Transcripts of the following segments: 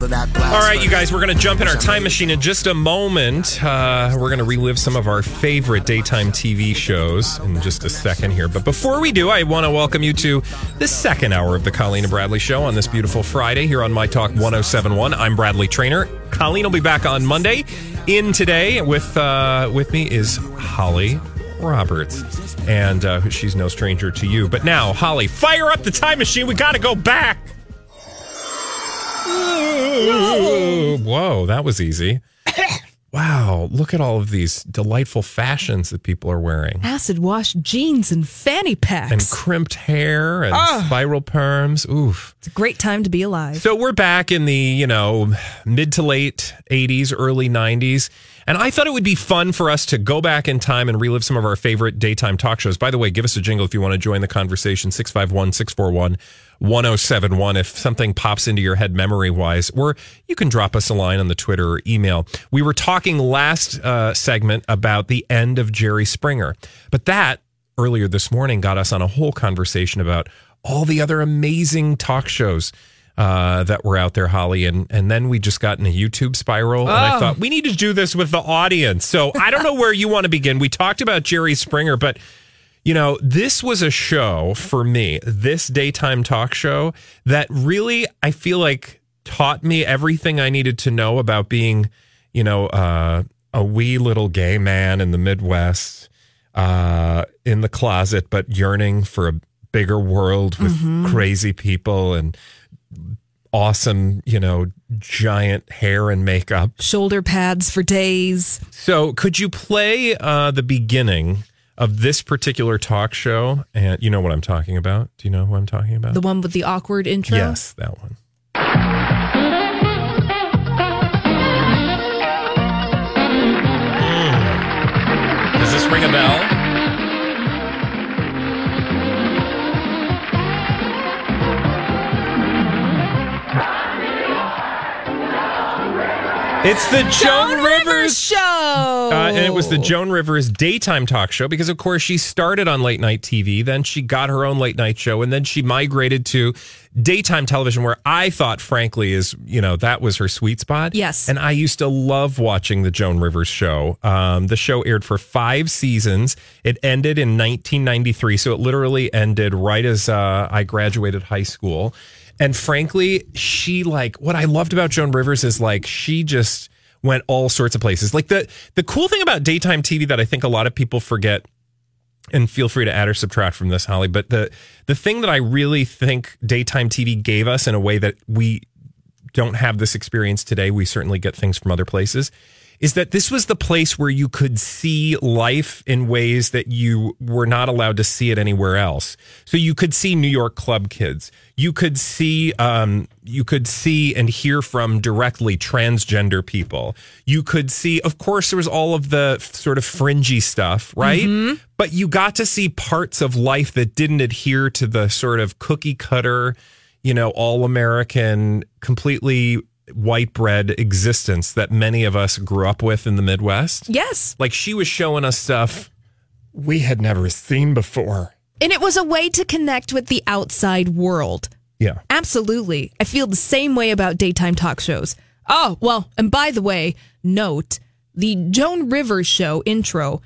All right, you guys, we're going to jump in our time machine in just a moment. Uh, we're going to relive some of our favorite daytime TV shows in just a second here. But before we do, I want to welcome you to the second hour of the Colleen and Bradley Show on this beautiful Friday here on My Talk 1071. I'm Bradley Traynor. Colleen will be back on Monday. In today with uh, with me is Holly Roberts, and uh, she's no stranger to you. But now, Holly, fire up the time machine. We got to go back. Whoa, that was easy. Wow, look at all of these delightful fashions that people are wearing. Acid wash jeans and fanny packs. And crimped hair and ah. spiral perms. Oof. it's a great time to be alive. So we're back in the, you know, mid to late 80s, early 90s. And I thought it would be fun for us to go back in time and relive some of our favorite daytime talk shows. By the way, give us a jingle if you want to join the conversation 651 641 1071. If something pops into your head memory wise, or you can drop us a line on the Twitter or email. We were talking last uh, segment about the end of Jerry Springer, but that earlier this morning got us on a whole conversation about all the other amazing talk shows uh, that were out there, Holly. And, and then we just got in a YouTube spiral. And I thought, we need to do this with the audience. So I don't know where you want to begin. We talked about Jerry Springer, but, you know, this was a show for me, this daytime talk show that really, I feel like, taught me everything I needed to know about being, you know, uh, a wee little gay man in the Midwest, uh, in the closet, but yearning for a bigger world with crazy people and awesome, you know, giant hair and makeup. Shoulder pads for days. So, could you play uh, the beginning of this particular talk show? And you know what I'm talking about? Do you know who I'm talking about? The one with the awkward intro. yes, that one. Mm. Does this ring a bell? It's the Joan, Rivers Show. Uh, and it was the Joan Rivers daytime talk show because, of course, she started on late night TV. Then she got her own late night show, and then she migrated to daytime television, where I thought, frankly, is you know that was her sweet spot. Yes. and I used to love watching the Joan Rivers show. Um, the show aired for five seasons. It ended in 1993, so it literally ended right as uh, I graduated high school. And frankly, she like what I loved about Joan Rivers is like she just went all sorts of places. Like the the cool thing about daytime TV that I think a lot of people forget and feel free to add or subtract from this, Holly. But the the thing that I really think daytime TV gave us in a way that we don't have this experience today, we certainly get things from other places, is that this was the place where you could see life in ways that you were not allowed to see it anywhere else. So you could see New York club kids. You could see um, you could see and hear from directly transgender people. You could see, of course, there was all of the sort of fringy stuff, right? But you got to see parts of life that didn't adhere to the sort of cookie cutter, you know, all American, completely white bread existence that many of us grew up with in the Midwest. Yes. Like she was showing us stuff we had never seen before. And it was a way to connect with the outside world. Yeah. Absolutely. I feel the same way about daytime talk shows. Oh, well, and by the way, note the Joan Rivers show intro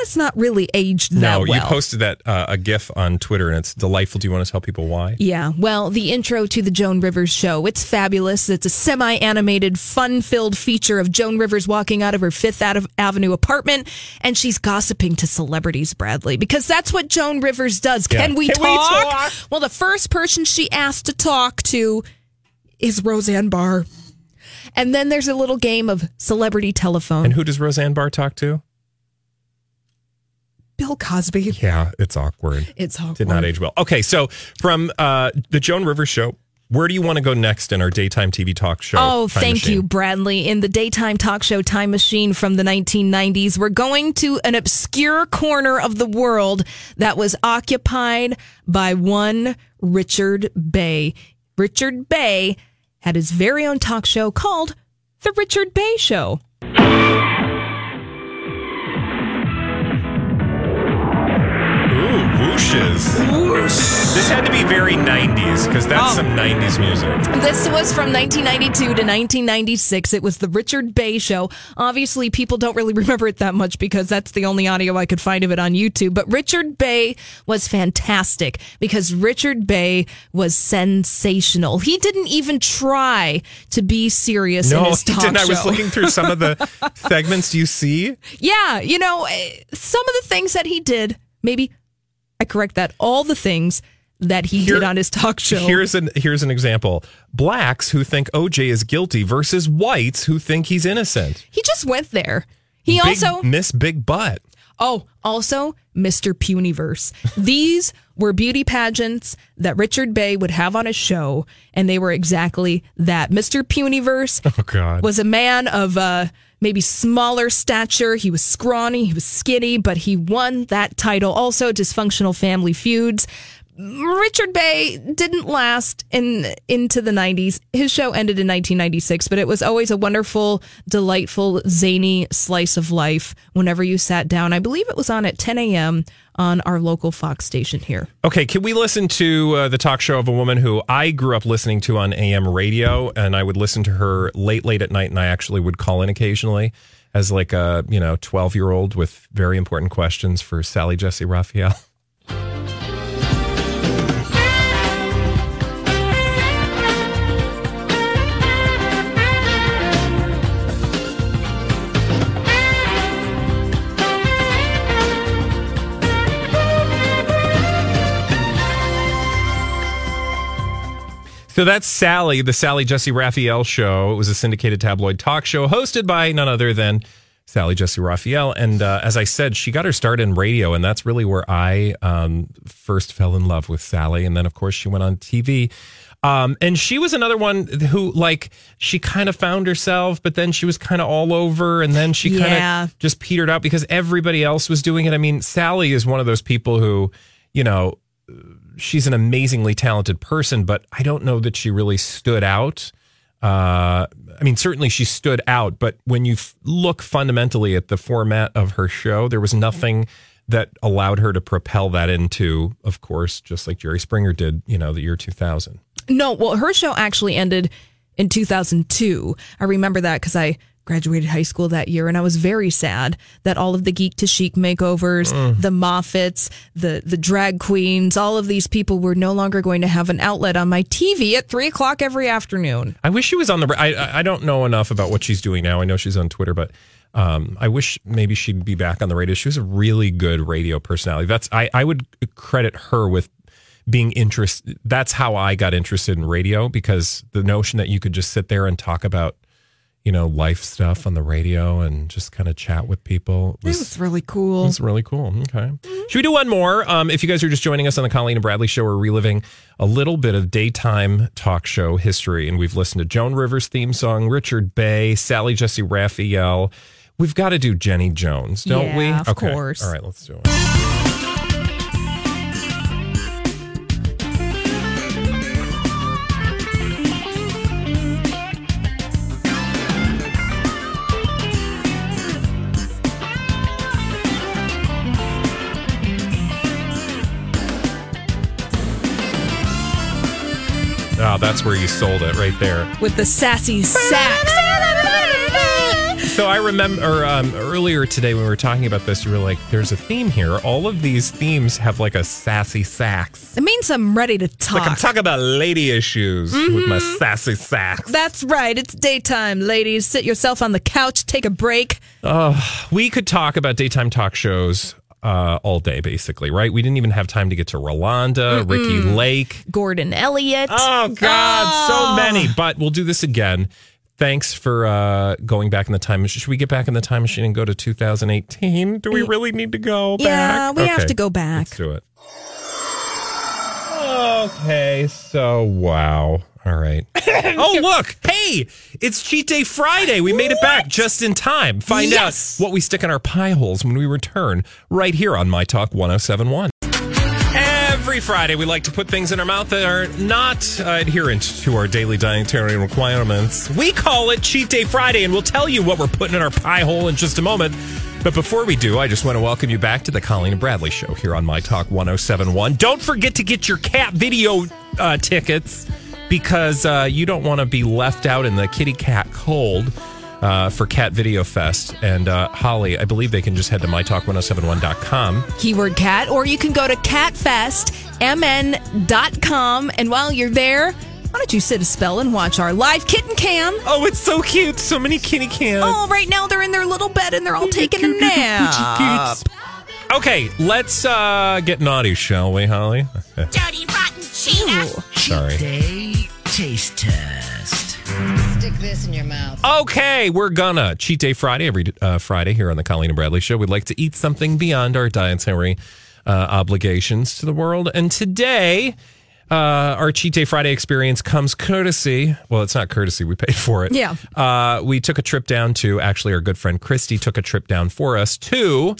that's not really aged that No, you posted that uh, a GIF on Twitter, and it's delightful. Do you want to tell people why? Yeah, well, the intro to the Joan Rivers show, it's fabulous. It's a semi animated, fun filled feature of Joan Rivers walking out of her Fifth Avenue apartment and she's gossiping to celebrities, Bradley, because that's what Joan Rivers does. Yeah. Can, we, Can we talk? talk? Well, the first person she asked to talk to is Roseanne Barr. And then there's a little game of celebrity telephone. And who does Roseanne Barr talk to? Bill Cosby. Yeah, it's awkward. It's awkward. Did not age well. Okay, so from uh, the Joan Rivers show, where do you want to go next in our daytime TV talk show? Oh, Time thank Machine? you, Bradley. In the daytime talk show Time Machine from the 1990s, we're going to an obscure corner of the world that was occupied by one Richard Bey. Richard Bey had his very own talk show called The Richard Bey Show. This had to be very 90s because that's Oh. some 90s music. This was from 1992 to 1996. It was the Richard Bey Show. Obviously, people don't really remember it that much because that's the only audio I could find of it on YouTube. But Richard Bey was fantastic because Richard Bey was sensational. He didn't even try to be serious in No, his he talk didn't. I was show. looking through some of the segments. Do you see? Yeah, you know, eh, some of the things that he did, maybe I correct that, all the things that he Here- did on his talk show. Here's an here's an example: blacks who think OJ is guilty versus whites who think he's innocent. he just went there. He Big also Miss Big Butt. Oh, also Mr. Puniverse. These were beauty pageants that Richard Bey would have on his show, and they were exactly that. Mr. Puniverse Oh God. was a man of uh, maybe smaller stature. He was scrawny, he was skinny, but he won that title. Also, dysfunctional family feuds. Richard Bey didn't last in into the 90s. His show ended in 1996, but it was always a wonderful, delightful, zany slice of life whenever you sat down. I believe it was on at 10 a.m. on our local Fox station here. Okay, can we listen to uh, the talk show of a woman who I grew up listening to on AM radio, and I would listen to her late, late at night, and I actually would call in occasionally as like a you know twelve year old with very important questions for Sally Jessy Raphael. So that's Sally, the Sally Jessy Raphael show. It was a syndicated tabloid talk show hosted by none other than Sally Jessy Raphael. And uh, as I said, she got her start in radio, and that's really where I um, first fell in love with Sally. And then, of course, she went on TV. Um, and she was another one who, like, she kind of found herself, but then she was kind of all over, and then she kind Yeah. of just petered out because everybody else was doing it. I mean, Sally is one of those people who, you know, she's an amazingly talented person, but I don't know that she really stood out. Uh, I mean, certainly she stood out, but when you f- look fundamentally at the format of her show, there was nothing that allowed her to propel that into, of course, just like Jerry Springer did, you know, the year 2000. No, well, her show actually ended in 2002. I remember that because I graduated high school that year, and I was very sad that all of the geek to chic makeovers, the Moffats, the the drag queens, all of these people were no longer going to have an outlet on my TV at three o'clock every afternoon. I wish she was on the. I I- I don't know enough about what she's doing now. I know she's on Twitter, but um, I wish maybe she'd be back on the radio. She was a really good radio personality. That's I I would credit her with being interested. That's how I got interested in radio because the notion that you could just sit there and talk about you know life stuff on the radio and just kind of chat with people It was really cool. that's really cool. Okay. Should we do one more? Um, if you guys are just joining us on the Colleen and Bradley show, we're reliving a little bit of daytime talk show history. And we've listened to Joan Rivers' theme song, Richard Bey, Sally Jessy Raphael. We've got to do Jenny Jones, don't Yeah, we? of okay. course. All right, let's do it. Oh, that's where you sold it right there. With the sassy sax. So I remember um, earlier today when we were talking about this, you were like, "There's a theme here. All of these themes have like a sassy sax." It means I'm ready to talk. Like. I'm talking about lady issues with my sassy sax. That's right. It's daytime, ladies. Sit yourself on the couch, take a break. Oh, We could talk about daytime talk shows uh, all day, basically, right? We didn't even have time to get to Rolanda, Ricki Lake. Gordon Elliott. Oh God, so many. But we'll do this again. Thanks for uh, going back in the time machine. Should we get back in the time machine and go to 2018? Do we really need to go back? Yeah, we have to go back. Let's do it. Okay, so wow. All right. oh, look. Hey, it's Cheat Day Friday. We made it back just in time. Find Yes. out what we stick in our pie holes when we return right here on My Talk 1071. Every Friday, we like to put things in our mouth that are not uh, adherent to our daily dietary requirements. We call it Cheat Day Friday, and we'll tell you what we're putting in our pie hole in just a moment. But before we do, I just want to welcome you back to the Colleen and Bradley Show here on My Talk 1071. Don't forget to get your cat video uh, tickets because uh, you don't want to be left out in the kitty cat cold. Uh, for Cat Video Fest. And uh, Holly, I believe they can just head to mytalk1071.com. Keyword cat, or you can go to catfestmn.com. And while you're there, why don't you sit a spell and watch our live kitten cam? Oh, it's so cute. So many kitty cans. Oh, right now they're in their little bed and they're all taking a nap. Okay, let's uh, get naughty, shall we, Holly? Dirty rotten cheater. Sorry. Day taste test. Stick this in your mouth. Okay, we're gonna cheat day Friday every uh, Friday here on the Colleen and Bradley Show. We'd like to eat something beyond our dietary uh, obligations to the world, and today. Uh, our cheat day Friday experience comes courtesy. Well, it's not courtesy; we paid for it. Yeah. Uh, we took a trip down to. Actually, our good friend Christy took a trip down for us to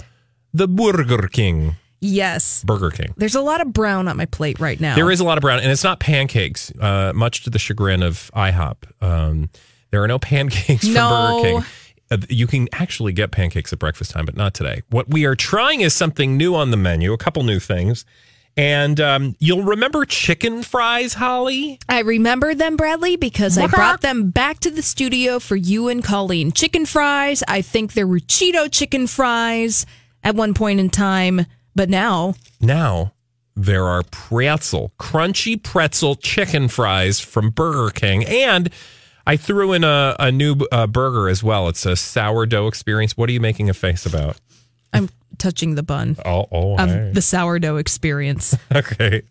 the Burger King. Yes. Burger King. There's a lot of brown on my plate right now. There is a lot of brown, and it's not pancakes, uh, much to the chagrin of IHOP. Um, there are no pancakes from No. Burger King. Uh, you can actually get pancakes at breakfast time, but not today. What we are trying is something new on the menu, a couple new things. And um, you'll remember chicken fries, Holly? I remember them, Bradley, because I brought them back to the studio for you and Colleen. Chicken fries. I think there were Cheeto chicken fries at one point in time, but now Now there are pretzel, crunchy pretzel chicken fries from Burger King. And I threw in a, a new uh, burger as well. It's a sourdough experience. What are you making a face about? I'm touching the bun Oh, oh, of hey. the sourdough experience. Okay.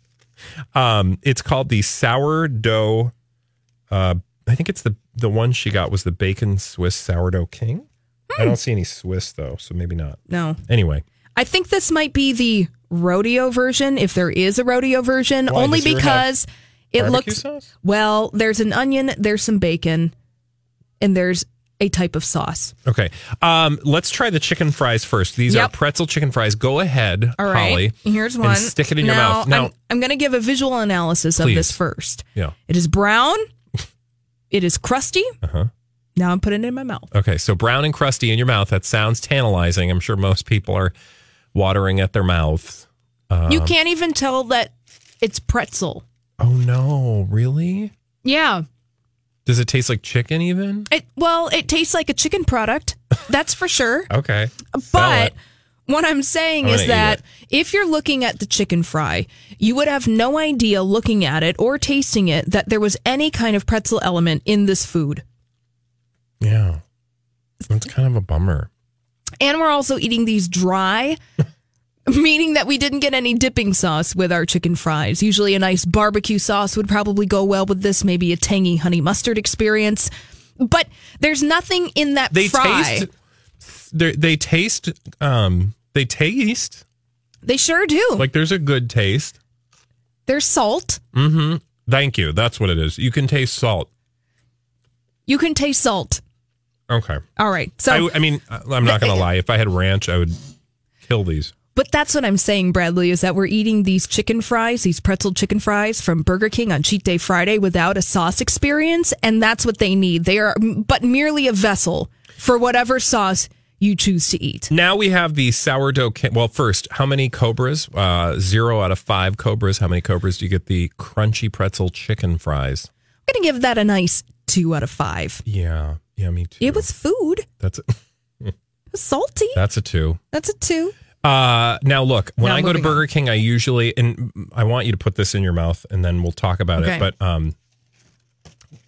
Um, it's called the sourdough. Uh, I think it's the the one she got was the bacon Swiss sourdough king. I don't see any Swiss though, so maybe not. No. Anyway, I think this might be the rodeo version, if there is a rodeo version, Why, only because it looks sauce? well, there's an onion, there's some bacon, and there's a type of sauce. Okay. Um, let's try the chicken fries first. These are pretzel chicken fries. Go ahead, All right. Holly. Here's one. stick it in your mouth. Now, I'm, I'm going to give a visual analysis of this first. yeah. It is brown. It is crusty. Uh-huh. Now I'm putting it in my mouth. Okay. So brown and crusty in your mouth. That sounds tantalizing. I'm sure most people are watering at their mouths. Um, you can't even tell that it's pretzel. Oh no! Really? Yeah. Does it taste like chicken even? It well, it tastes like a chicken product. That's for sure. Okay. But what I'm saying I'm is that if you're looking at the chicken fry, you would have no idea looking at it or tasting it that there was any kind of pretzel element in this food. Yeah. That's kind of a bummer. And we're also eating these dry, meaning that we didn't get any dipping sauce with our chicken fries. Usually a nice barbecue sauce would probably go well with this, maybe a tangy honey mustard experience. But there's nothing in that They fry. taste they they taste um they taste They sure do. like there's a good taste. There's salt. Mm-hmm. Thank you. That's what it is. You can taste salt. You can taste salt. Okay. All right. So I, I mean, I'm not going to lie. If I had ranch, I would kill these. But that's what I'm saying, Bradley, is that we're eating these chicken fries, these pretzel chicken fries from Burger King on Cheat Day Friday without a sauce experience. And that's what they need. They are but merely a vessel for whatever sauce you choose to eat. Now we have the sourdough. Ca- well, first, how many cobras? Uh, zero out of five cobras. How many cobras do you get the crunchy pretzel chicken fries? I'm going to give that a nice two out of five. Yeah. Yeah, me too. It was food. That's a, It was salty. that's a two. That's a two. Uh, now look, when Now I go to moving on. Burger King, I usually and I want you to put this in your mouth, and then we'll talk about Okay. it. But um,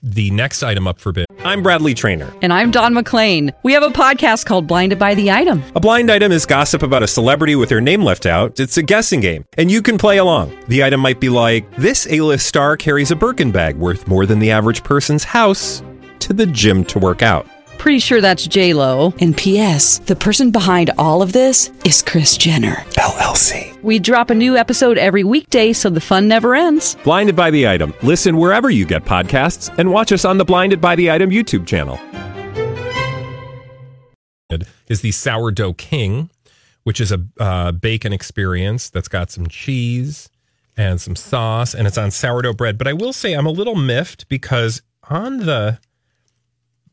the next item up for bid. I'm Bradley Traynor. And I'm Don McClain. We have a podcast called Blinded by the Item. A blind item is gossip about a celebrity with their name left out. It's a guessing game, and you can play along. The item might be like this: A-list star carries a Birkin bag worth more than the average person's house to the gym to work out. Pretty sure that's J Lo. And P.S. The person behind all of this is Kris Jenner. LLC. We drop a new episode every weekday, so the fun never ends. Blinded by the item. Listen wherever you get podcasts, and watch us on the Blinded by the Item YouTube channel. Is the sourdough king, which is a uh, bacon experience that's got some cheese and some sauce, and it's on sourdough bread. But I will say I'm a little miffed because on the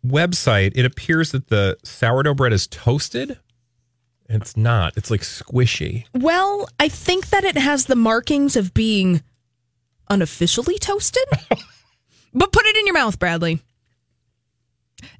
website it appears that the sourdough bread is toasted. It's not. It's like squishy. Well, I think that it has the markings of being unofficially toasted. but put it in your mouth, Bradley.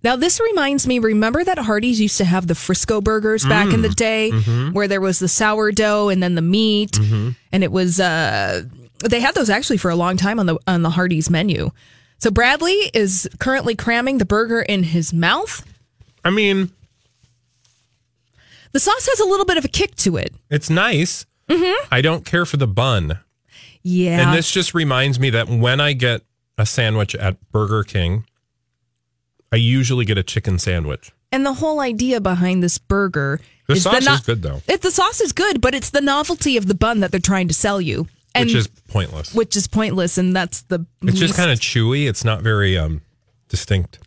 Now, this reminds me remember that Hardee's used to have the Frisco burgers back in the mm. day mm-hmm. where there was the sourdough and then the meat mm-hmm. and it was uh they had those actually for a long time on the on the Hardee's menu. So Bradley is currently cramming the burger in his mouth. I mean, The sauce has a little bit of a kick to it. it's nice. Mm-hmm. I don't care for the bun. Yeah. And this just reminds me that when I get a sandwich at Burger King, I usually get a chicken sandwich. And the whole idea behind this burger The sauce is good, though. It, the sauce is good, but it's the novelty of the bun that they're trying to sell you, and which is pointless. which is pointless. And that's the it's just kind of chewy. It's not very um distinct.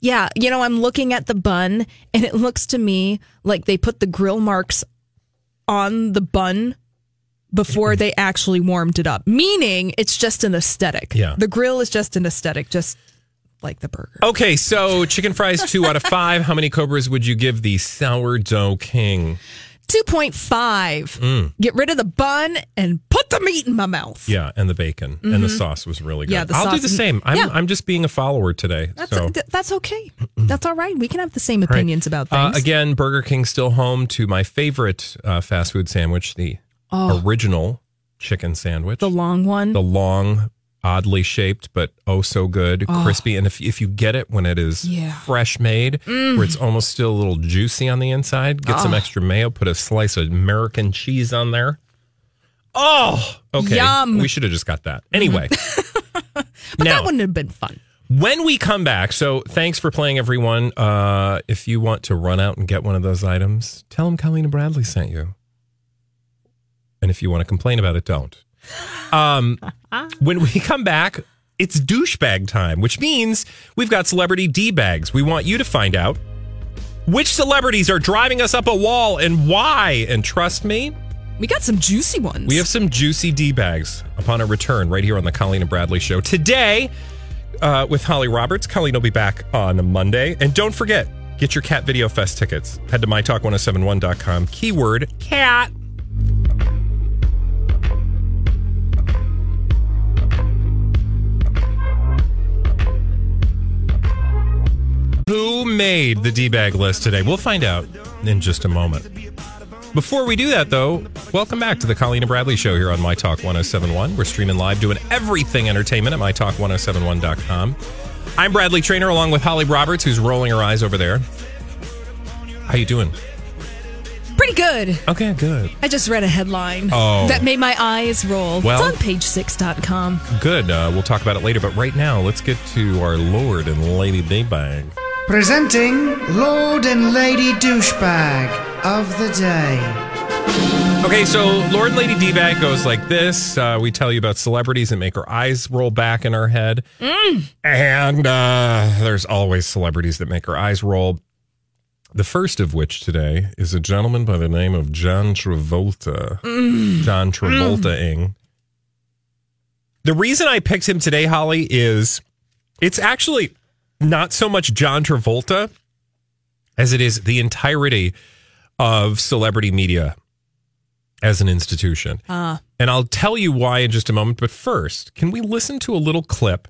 yeah. You know, I'm looking at the bun, and it looks to me like they put the grill marks on the bun before they actually warmed it up. Meaning, it's just an aesthetic. Yeah. the grill is just an aesthetic, just like the burger. Okay, so chicken fries two out of five. How many cobras would you give the sourdough king? 2.5. Get rid of the bun and put the meat in my mouth. Yeah, and the bacon and the sauce was really good. Mm-hmm. Yeah, the I'll do the same. I'm Yeah. I'm just being a follower today. That's so. th- that's okay. That's all right. We can have the same opinions about Uh, things. again, Burger King still home to my favorite uh, fast food sandwich, the original chicken sandwich. Oh. the long one. the long, oddly shaped, but oh so good, crispy. And if if you get it when it is Yeah. fresh made, where it's almost still a little juicy on the inside, get some extra mayo, put a slice of American cheese on there. Oh, okay. Yum. We should have just got that. Anyway. but now, that wouldn't have been fun. when we come back, so thanks for playing, everyone. Uh, if you want to run out and get one of those items, tell them Colleen and Bradley sent you. And if you want to complain about it, don't. Um, when we come back, it's douchebag time, which means we've got celebrity D bags. We want you to find out which celebrities are driving us up a wall and why. And trust me, We got some juicy ones. we have some juicy D bags upon a return right here on the Colleen and Bradley show today uh, with Holly Roberts. Colleen will be back on Monday. And don't forget, get your Cat Video Fest tickets. Head to mytalk1071.com, keyword cat. Who made the D bag list today? We'll find out in just a moment. Before we do that, though, welcome back to the Colleen and Bradley Show here on My Talk 1071. We're streaming live, doing everything entertainment at MyTalk1071.com. I'm Bradley Traynor, along with Holly Roberts, who's rolling her eyes over there. How you doing? Pretty good. Okay, good. I just read a headline Oh. that made my eyes roll. Well- it's on page6.com. Good. Uh, we'll talk about it later, but right now, let's get to our Lord and Lady Daybag. Presenting Lord and Lady Douchebag of the Day. Okay, so Lord and Lady D-Bag goes like this. Uh, we tell you about celebrities that make our eyes roll back in our head. And uh, there's always celebrities that make our eyes roll. The first of which today is a gentleman by the name of John Travolta. John Travolta-ing. The reason I picked him today, Holly, is it's actually not so much John Travolta as it is the entirety of celebrity media as an institution. Ah. And I'll tell you why in just a moment. But first, can we listen to a little clip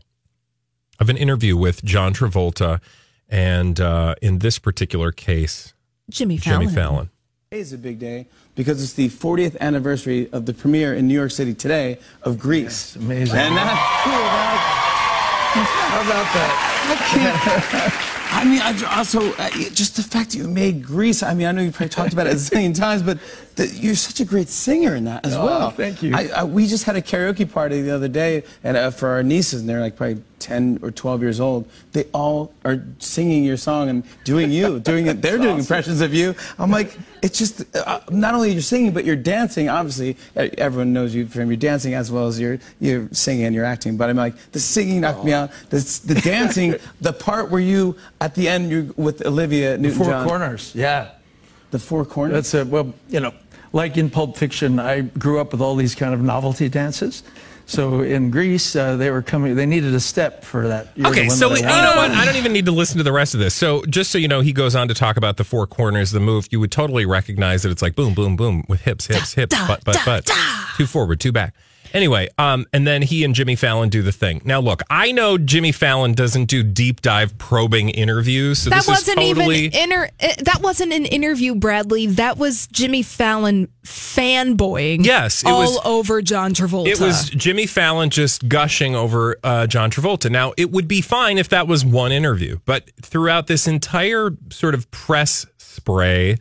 of an interview with John Travolta And uh, in this particular case, Jimmy Fallon. Jimmy Fallon. Today is a big day because it's the 40th anniversary of the premiere in New York City today of Grease. amazing. And that's cool, right? How about that? I mean, I also uh, just the fact that you made Grease, I mean, I know you probably talked about it a zillion times, but you're such a great singer in that as Oh, well. thank you. I, I, we just had a karaoke party the other day, and uh, for our nieces, and they're like probably 10 or 12 years old. They all are singing your song and doing you, doing it. They're doing impressions of you. I'm like, it's just uh, not only you're singing, but you're dancing. Obviously, everyone knows you from your dancing as well as your your singing and your acting. But I'm like, the singing knocked me out. The, the dancing, the part where you at the end you're with Olivia Newton-John. four corners. Yeah. The four corners. That's a, well, you know, like in Pulp Fiction, I grew up with all these kind of novelty dances. So in Grease, uh, they were coming, they needed a step for that. You're the Okay, one so that I you know what? I don't even need to listen to the rest of this. So just so you know, he goes on to talk about the four corners, the move. You would totally recognize that it's like boom, boom, boom with hips, hips, hips, butt, butt, butt, two forward, two back. Anyway, um, and then he and Jimmy Fallon do the thing. Now, look, I know Jimmy Fallon doesn't do deep dive probing interviews, so that this wasn't is totally. even inter- uh, that wasn't an interview, Bradley. That was Jimmy Fallon fanboying. Yes, it all was- over John Travolta. It was Jimmy Fallon just gushing over uh, John Travolta. Now, it would be fine if that was one interview, but throughout this entire sort of press spray,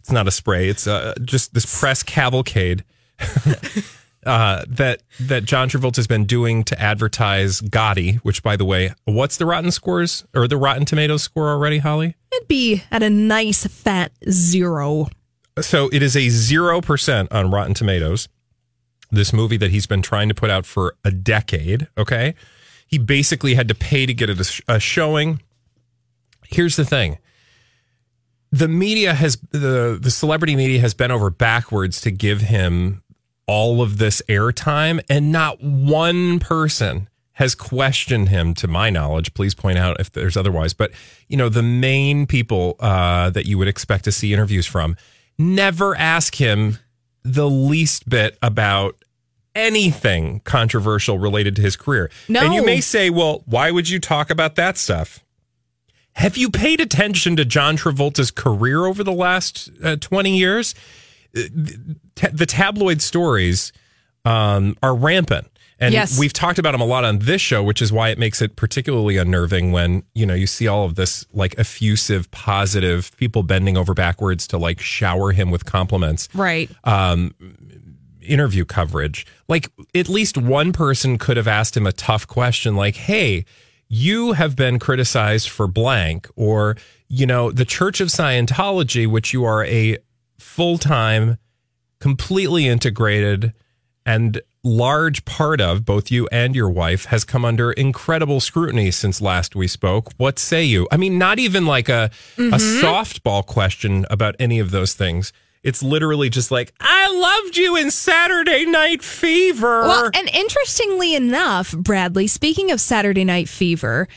it's not a spray, it's uh, just this press cavalcade uh, that that John Travolta's been doing to advertise Gotti. Which, by the way, what's the Rotten scores or the Rotten Tomatoes score already, Holly? It'd be at a nice fat zero. So it is a 0% on Rotten Tomatoes. This movie that he's been trying to put out for a decade. Okay. He basically had to pay to get it a, a showing. Here's the thing the media has, the, the celebrity media has bent over backwards to give him all of this airtime, and not one person has questioned him to my knowledge please point out if there's otherwise but you know the main people uh, that you would expect to see interviews from never ask him the least bit about anything controversial related to his career No. and you may say well why would you talk about that stuff have you paid attention to John Travolta's career over the last uh, 20 years? Uh, the tabloid stories um, are rampant. And Yes. we've talked about them a lot on this show, which is why it makes it particularly unnerving when, you know, you see all of this like effusive, positive people bending over backwards to like shower him with compliments Right. um, interview coverage. Like at least one person could have asked him a tough question, like, "Hey, you have been criticized for blank," or you know, the Church of Scientology, which you are a full time, completely integrated and large part of both you and your wife has come under incredible scrutiny since last we spoke. What say you? I mean, not even like a a softball question about any of those things. It's literally just like, I loved you in Saturday Night Fever. Well, and interestingly enough, Bradley, speaking of Saturday Night Fever,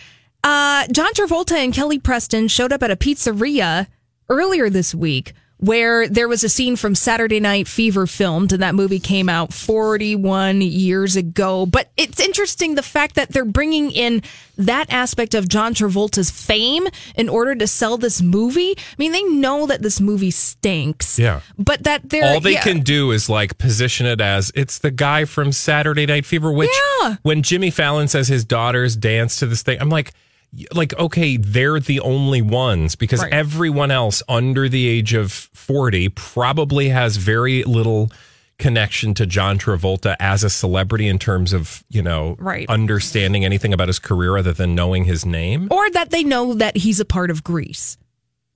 uh, John Travolta and Kelly Preston showed up at a pizzeria earlier this week where there was a scene from Saturday Night Fever filmed, and that movie came out 41 years ago. But it's interesting the fact that they're bringing in that aspect of John Travolta's fame in order to sell this movie. I mean, they know that this movie stinks. Yeah. But that they're. all they yeah. can do is like position it as it's the guy from Saturday Night Fever. Which, Yeah. when Jimmy Fallon says his daughters dance to this thing, I'm like, like okay, they're the only ones because Right. everyone else under the age of 40 probably has very little connection to John Travolta as a celebrity in terms of you know Right. understanding anything about his career other than knowing his name. or that they know that he's a part of Grease.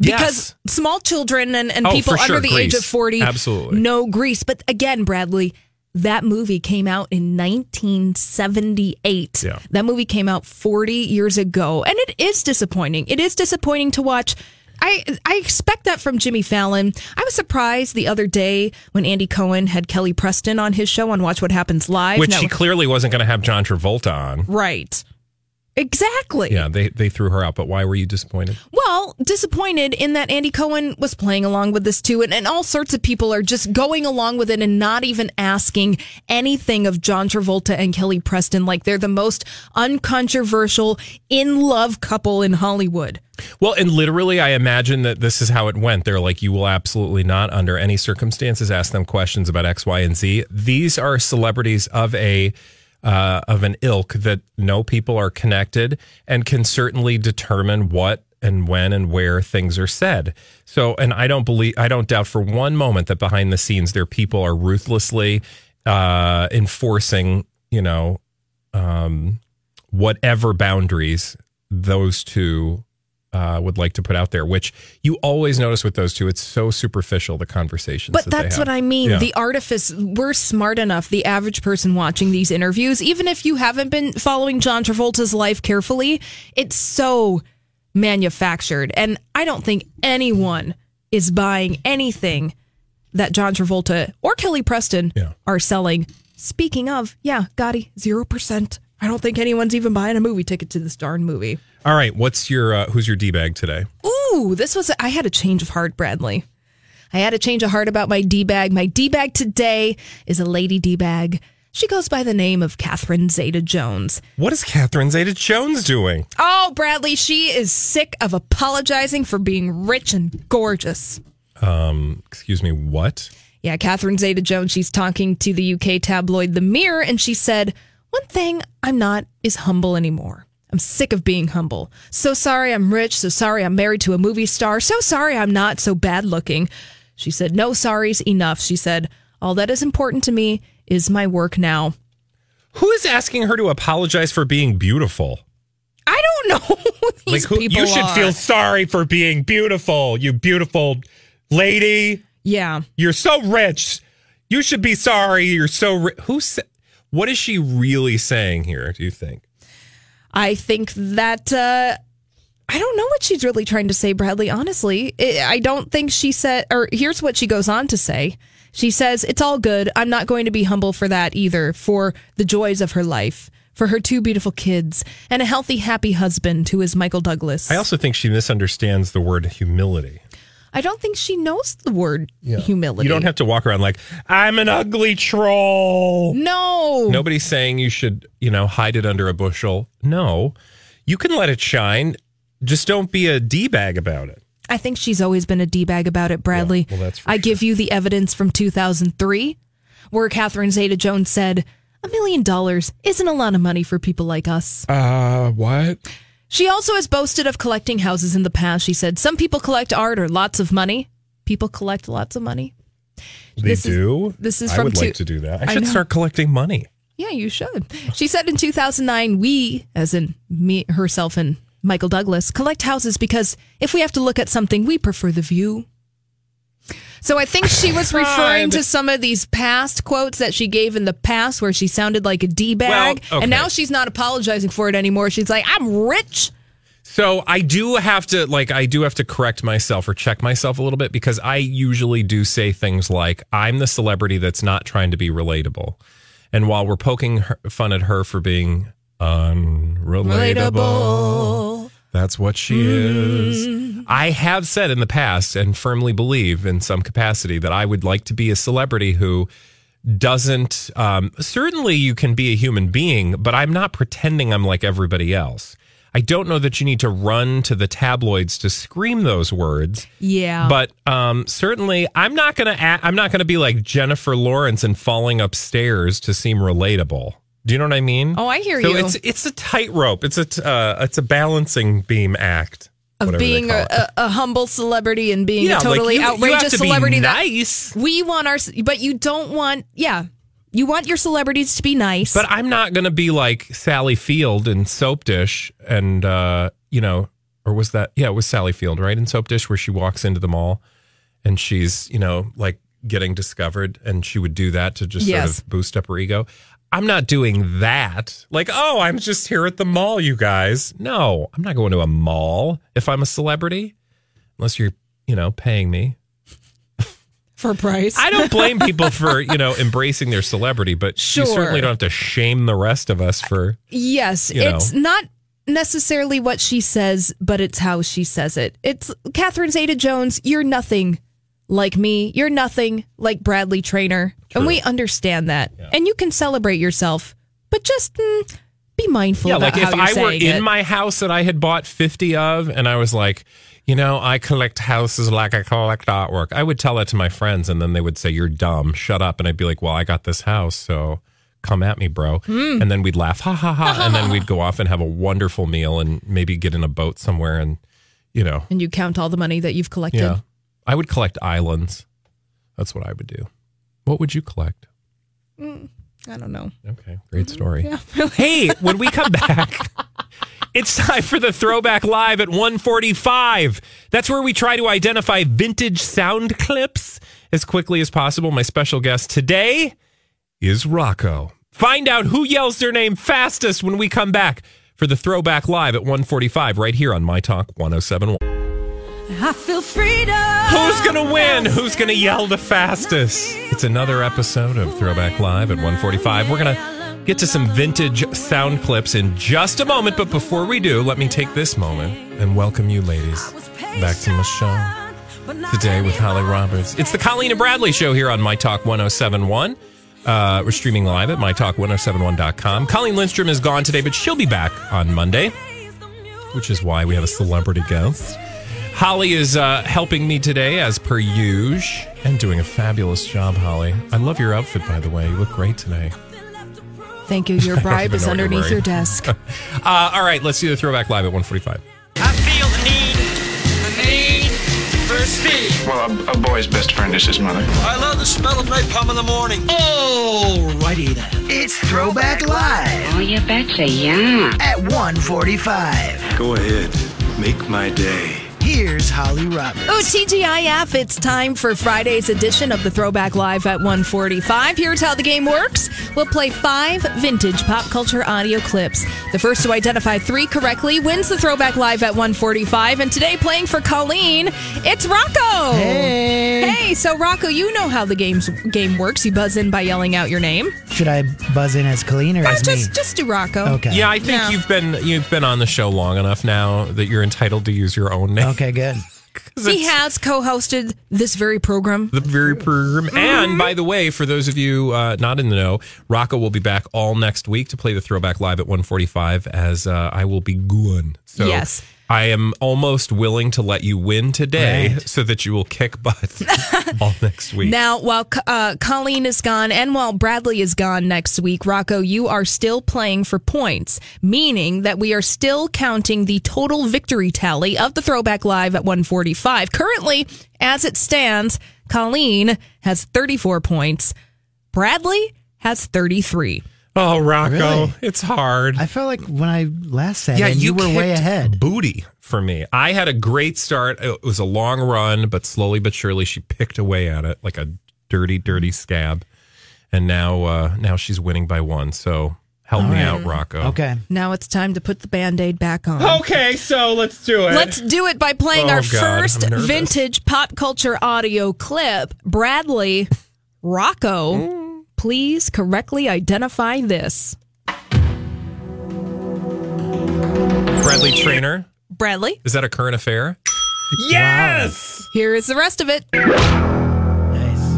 Because small children and, and Oh, people for under sure, the age of 40 Absolutely. know Grease. But again, Bradley, that movie came out in 1978. Yeah. That movie came out 40 years ago. And it is disappointing. It is disappointing to watch. I, I expect that from Jimmy Fallon. I was surprised the other day when Andy Cohen had Kelly Preston on his show on Watch What Happens Live. which Now- he clearly wasn't going to have John Travolta on. Right. Exactly. Yeah, they they threw her out. But why were you disappointed? Well, disappointed in that Andy Cohen was playing along with this too, and, and all sorts of people are just going along with it and not even asking anything of John Travolta and Kelly Preston like they're the most uncontroversial, in love couple in Hollywood. Well, and literally, I imagine that this is how it went. They're like, you will absolutely not, under any circumstances, ask them questions about X, Y, and Z. These are celebrities of a uh, of an ilk that know people are connected and can certainly determine what and when and where things are said. So, and I don't believe, I don't doubt for one moment that behind the scenes, their people are ruthlessly uh, enforcing, you know, um, whatever boundaries those two uh, would like to put out there, which you always notice with those two. It's so superficial, the conversations. But that that's what I mean. Yeah. The artifice, we're smart enough, the average person watching these interviews, even if you haven't been following John Travolta's life carefully, it's so manufactured. And I don't think anyone is buying anything that John Travolta or Kelly Preston are selling. Speaking of, yeah, Gotti, 0%. I don't think anyone's even buying a movie ticket to this darn movie. All right, what's your uh, who's your d bag today? Ooh, this was, I had a change of heart, Bradley. I had a change of heart about my D bag. My D bag today is a lady D bag. She goes by the name of Catherine Zeta Jones. What is Catherine Zeta Jones doing? Oh, Bradley, she is sick of apologizing for being rich and gorgeous. Um, excuse me, what? Yeah, Catherine Zeta Jones, she's talking to the UK tabloid The Mirror, and she said, One thing I'm not is humble anymore. I'm sick of being humble. So sorry I'm rich. So sorry I'm married to a movie star. So sorry I'm not so bad looking. She said, No sorry's enough. She said, All that is important to me is my work now. Who is asking her to apologize for being beautiful? I don't know who these like who, people you should are. feel sorry for being beautiful, you beautiful lady. Yeah. You're so rich. You should be sorry. You're so ri- who's what is she really saying here, do you think? I think that uh, I don't know what she's really trying to say, Bradley. Honestly, I I don't think she said. Or here's what she goes on to say. She says, "It's all good. I'm not going to be humble for that either. For the joys of her life." For her two beautiful kids and a healthy, happy husband who is Michael Douglas. I also think she misunderstands the word humility. I don't think she knows the word humility. You don't have to walk around like, I'm an ugly troll. No. Nobody's saying you should, you know, hide it under a bushel. No. You can let it shine. Just don't be a D bag about it. I think she's always been a D bag about it, Bradley. well, that's for I give you the evidence from 2003 where Catherine Zeta Jones said, A million dollars isn't a lot of money for people like us. Uh, what? She also has boasted of collecting houses in the past. She said, Some people collect art or lots of money. People collect lots of money. They This is- do? this is I from would two- like to do that. I I should know. start collecting money. Yeah, you should. She said in 2009, we, as in me, herself, and Michael Douglas, collect houses because if we have to look at something, we prefer the view. So I think she was ah, referring to some of these past quotes that she gave in the past where she sounded like a D bag. Well, okay. And now she's not apologizing for it anymore. She's like, I'm rich. So I do have to like I do have to correct myself or check myself a little bit because I usually do say things like I'm the celebrity that's not trying to be relatable. And while we're poking her, fun at her for being unrelatable, that's what she is. I have said in the past and firmly believe in some capacity that I would like to be a celebrity who doesn't um, certainly you can be a human being but i'm not pretending i'm like everybody else i don't know that you need to run to the tabloids to scream those words Yeah. but um, certainly i'm not gonna I'm not gonna be like jennifer lawrence and falling upstairs to seem relatable do you know what i mean Oh, I hear so you. it's it's a tightrope it's a t- uh, it's a balancing beam act of being a, a, a humble celebrity and being Yeah, a like, totally you- you outrageous to be celebrity nice. that we want our but you don't want yeah you want your celebrities to be nice But I'm not going to be like Sally Field in Soap Dish and, uh, you know, or was that, yeah, it was Sally Field, right? In Soap Dish, where she walks into the mall and she's, you know, like getting discovered and she would do that to just Yes. sort of boost up her ego. I'm not doing that. Like, oh, I'm just here at the mall, you guys. No, I'm not going to a mall if I'm a celebrity, unless you're, you know, paying me. for price I don't blame people for, you know, embracing their celebrity, but Sure. you certainly don't have to shame the rest of us for yes you know. it's not necessarily what she says, but it's how she says it. It's Catherine Zeta Jones, you're nothing like me. You're nothing like Bradley Traynor. And we understand that. And you can celebrate yourself, but just mm, be mindful Yeah, about like if I were in it. my house that I had bought 50 of and I was like, you know, I collect houses like I collect artwork. I would tell that to my friends and then they would say, You're dumb, shut up. And I'd be like, Well, I got this house, so come at me, bro. Hmm. And then we'd laugh, ha ha ha. and then we'd go off and have a wonderful meal and maybe get in a boat somewhere and, you know, and you count all the money that you've collected. yeah. I would collect islands. That's what I would do. What would you collect? Mm, I don't know. Okay, great story. Yeah. hey, when we come back, it's time for the Throwback Live at 145. That's where we try to identify vintage sound clips as quickly as possible. My special guest today is Rocco. Find out who yells their name fastest when we come back for the Throwback Live at 145 right here on My Talk 1071. I feel freedom. Who's to win? Who's to yell the fastest? It's another episode of Throwback Live at 145. We're to get to some vintage sound clips in just a moment. But before we do, let me take this moment and welcome you, ladies, back to my show today with Holly Roberts. It's the Colleen and Bradley show here on My Talk 1071. Uh, we're streaming live at mytalk1071.com. Colleen Lindstrom is gone today, but she'll be back on Monday, which is why we have a celebrity guest. Holly is uh, helping me today, as per usual, and doing a fabulous job, Holly. I love your outfit, by the way. You look great today. Thank you. Your bribe is know what you're underneath your desk. uh, all right, let's do the throwback live at 145. I feel the need, the need for speed. Well, a, a boy's best friend is his mother. I love the smell of napalm in the morning. Alrighty then. It's Throwback Live. Oh, you betcha, yeah. At 145. Go ahead. Make my day. Here's Holly Roberts. Oh, TGIF, it's time for Friday's edition of the Throwback Live at 145. Here's how the game works. We'll play five vintage pop culture audio clips. The first to identify three correctly wins the Throwback Live at 145. And today, playing for Colleen, it's Rocco. Hey. Hey, so Rocco, you know how the game's game works. You buzz in by yelling out your name. Should I buzz in as Colleen or No, as just me? just do Rocco. Okay. Yeah, I think Yeah. you've been you've been on the show long enough now that you're entitled to use your own name. Okay, good. He has co-hosted this very program. The very program. Mm-hmm. And by the way, for those of you uh, not in the know, Rocco will be back all next week to play the Throwback Live at 145 as uh, I will be gone. So Yes. I am almost willing to let you win today Right. so that you will kick butt all next week. Now, while uh, Colleen is gone and while Bradley is gone next week, Rocco, you are still playing for points, meaning that we are still counting the total victory tally of the Throwback Live at 145. Currently, as it stands, Colleen has 34 points, Bradley has 33. Oh, Rocco, Really? it's hard. I felt like when I last said yeah, it, you, were way kicked ahead. Booty for me. I had a great start. It was a long run, but slowly but surely she picked away at it like a dirty, dirty scab. And now, uh, now she's winning by one. So help All me right. out, Rocco. Okay. Now it's time to put the band aid back on. Okay, so let's do it. Let's do it by playing Oh, our God, first I'm nervous. vintage pop culture audio clip. Bradley, Rocco, please correctly identify this. Bradley Traynor. Bradley, Is that a current affair? Yes. here is the rest of it. Nice.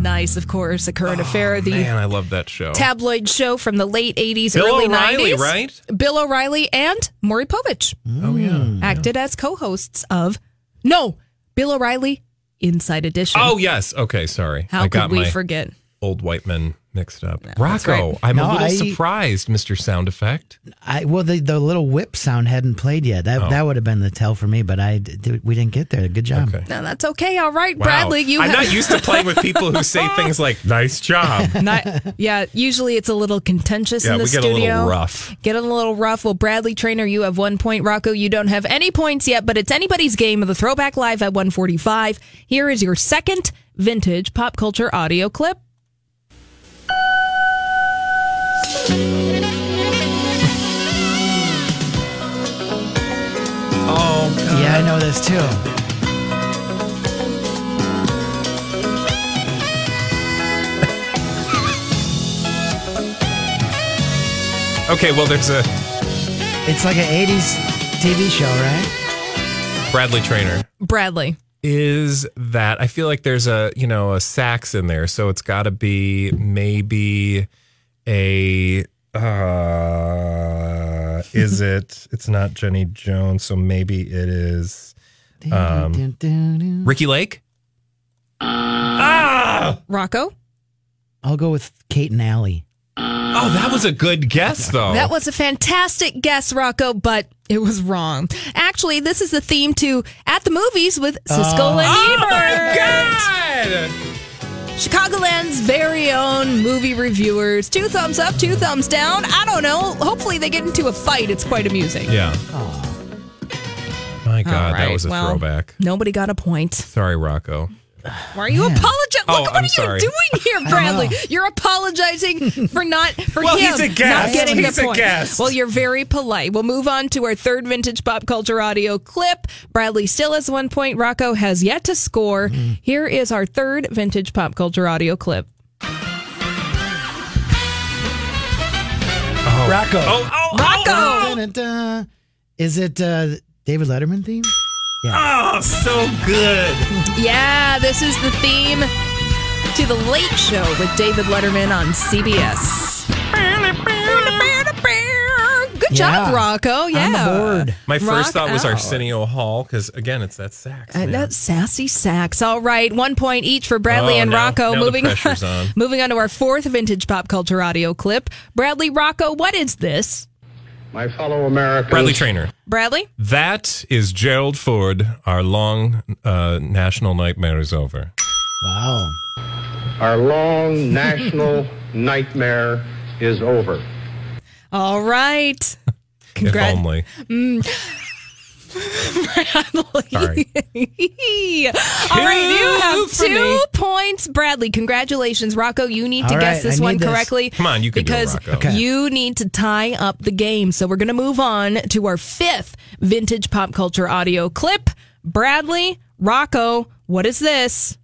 Nice, of course, a current oh, affair. The Oh, Man, I love that show. tabloid show from the late 80s, Bill early O'Reilly, 90s. right? Bill O'Reilly and Maury Povich Oh yeah. Mm. acted as co hosts of. No, Bill O'Reilly Inside Edition. Oh yes. Okay, sorry. How I got could we my forget? Old white men mixed up. that's Rocco, right. I'm a little I- surprised, Mr. Sound Effect. I well the, the little whip sound hadn't played yet. That Oh. that would have been the tell for me, but I d- we didn't get there. Good job. Okay. No, that's okay. All right, Wow. Bradley, you I'm have. not used to playing with people who say things like "nice job." Not, yeah, usually it's a little contentious Yeah, in the we get a studio. little rough. Get a little rough. Well, Bradley Traynor, you have one point. Rocco, you don't have any points yet, but it's anybody's game of the Throwback Live at 145. Here is your second vintage pop culture audio clip. Oh, God. Yeah, I know this too. Okay, well, there's a It's like an 80s TV show, right? Bradley Traynor. Bradley. Is that I feel like there's a you know a sax in there, so it's got to be maybe a. Uh, is it? It's not Jenny Jones, so maybe it is. Um, Ricki Lake. Ah! Rocco. I'll go with Kate and Allie. Oh, that was a good guess, though. That was a fantastic guess, Rocco, but it was wrong. Actually, this is the theme to At the Movies with Siskel and Oh my god! Chicagoland's very own movie reviewers. Two thumbs up, two thumbs down. I don't know. Hopefully, they get into a fight. It's quite amusing. Yeah. My God, All that was a well, throwback. Nobody got a point. Sorry, Rocco. Why are you apologizing? Oh, Look, what I'm are sorry. you doing here, Bradley? You're apologizing for not for Well, him he's a not getting He's the a point. guest. Well, you're very polite. We'll move on to our third vintage pop culture audio clip. Bradley still has one point. Rocco has yet to score. Mm. Here is our third vintage pop culture audio clip. Rocco. Oh, oh, Rocco. Dun-dun-dun. Is it uh, David Letterman theme? Oh, so good. Yeah, this is the theme to the Late Show with David Letterman on CBS. Good job, Yeah. Rocco. Yeah. On the board. My first Rock thought was out. Arsenio Hall because again, it's that sax. Uh, man. that's sassy sax. All right, one point each for Bradley Oh, and now- Rocco. now the moving pressure's on. moving on to our fourth vintage pop culture audio clip. Bradley, Rocco, what is this? My fellow Americans. Bradley Traynor. Bradley, That is Gerald Ford. Our long uh, national nightmare is over. Wow. Our long national nightmare is over. all right. If only. Mm. Sorry. All right, you have two points. Bradley, congratulations. Rocco, you need to All guess right, this I one need this. correctly. Come on, you can do it, because Rocco. Okay. you need to tie up the game. So we're going to move on to our fifth vintage pop culture audio clip. Bradley, Rocco, what is this?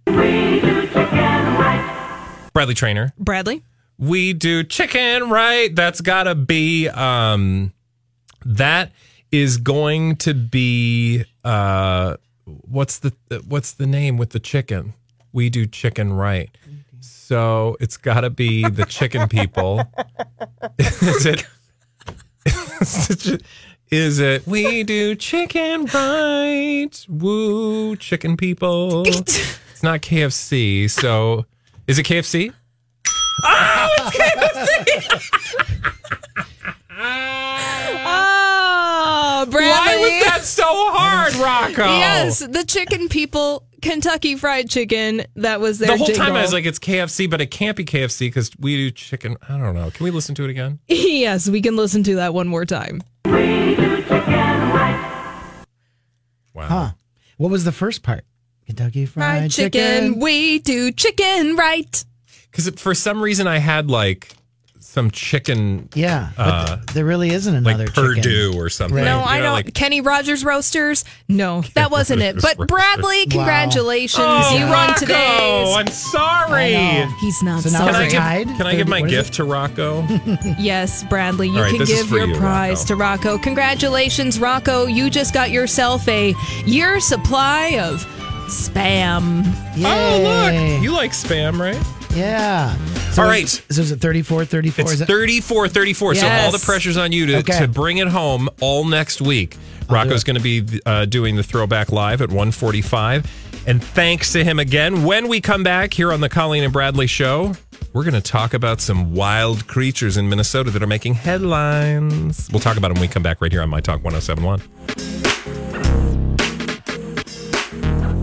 Bradley Traynor. Bradley, We do chicken right. That's gotta be um that is going to be uh what's the what's the name with the chicken? We do chicken right. So it's gotta be the chicken people. is it is it we do chicken right? Woo chicken people. it's not KFC, so is it KFC? Oh, it's KFC. Oh, Bradley. Why was that so hard, Rocco? Yes, the chicken people, Kentucky Fried Chicken. That was their the whole jingle. time I was like, it's KFC, but it can't be KFC because we do chicken. I don't know. Can we listen to it again? yes, we can listen to that one more time. Wow. Huh. What was the first part? Kentucky Fried, Fried chicken. We do chicken right. Because for some reason I had like some chicken. Yeah, but Uh, th- there really isn't another like chicken. Perdue or something. No, You I know, don't. like- Kenny Rogers Roasters. No, that wasn't it. But Bradley, Roasters. Wow. congratulations. Oh, you won today. today's. I'm sorry. He's not So now sorry. Can I give, can I give my What is gift to Rocco? Yes, Bradley, you All right, can give your you, prize Rocco. to Rocco. Congratulations, Rocco. You just got yourself a year supply of spam. Yay. Oh, look. You like spam, right? Yeah. So All is- So is it 34, 34? It's is it? 34 34. So all the pressure's on you to, Okay. to bring it home all next week. Rocco's going to be uh, doing the throwback live at 145. And thanks to him again. When we come back here on the Colleen and Bradley show, we're going to talk about some wild creatures in Minnesota that are making headlines. We'll talk about them when we come back right here on My Talk 1071.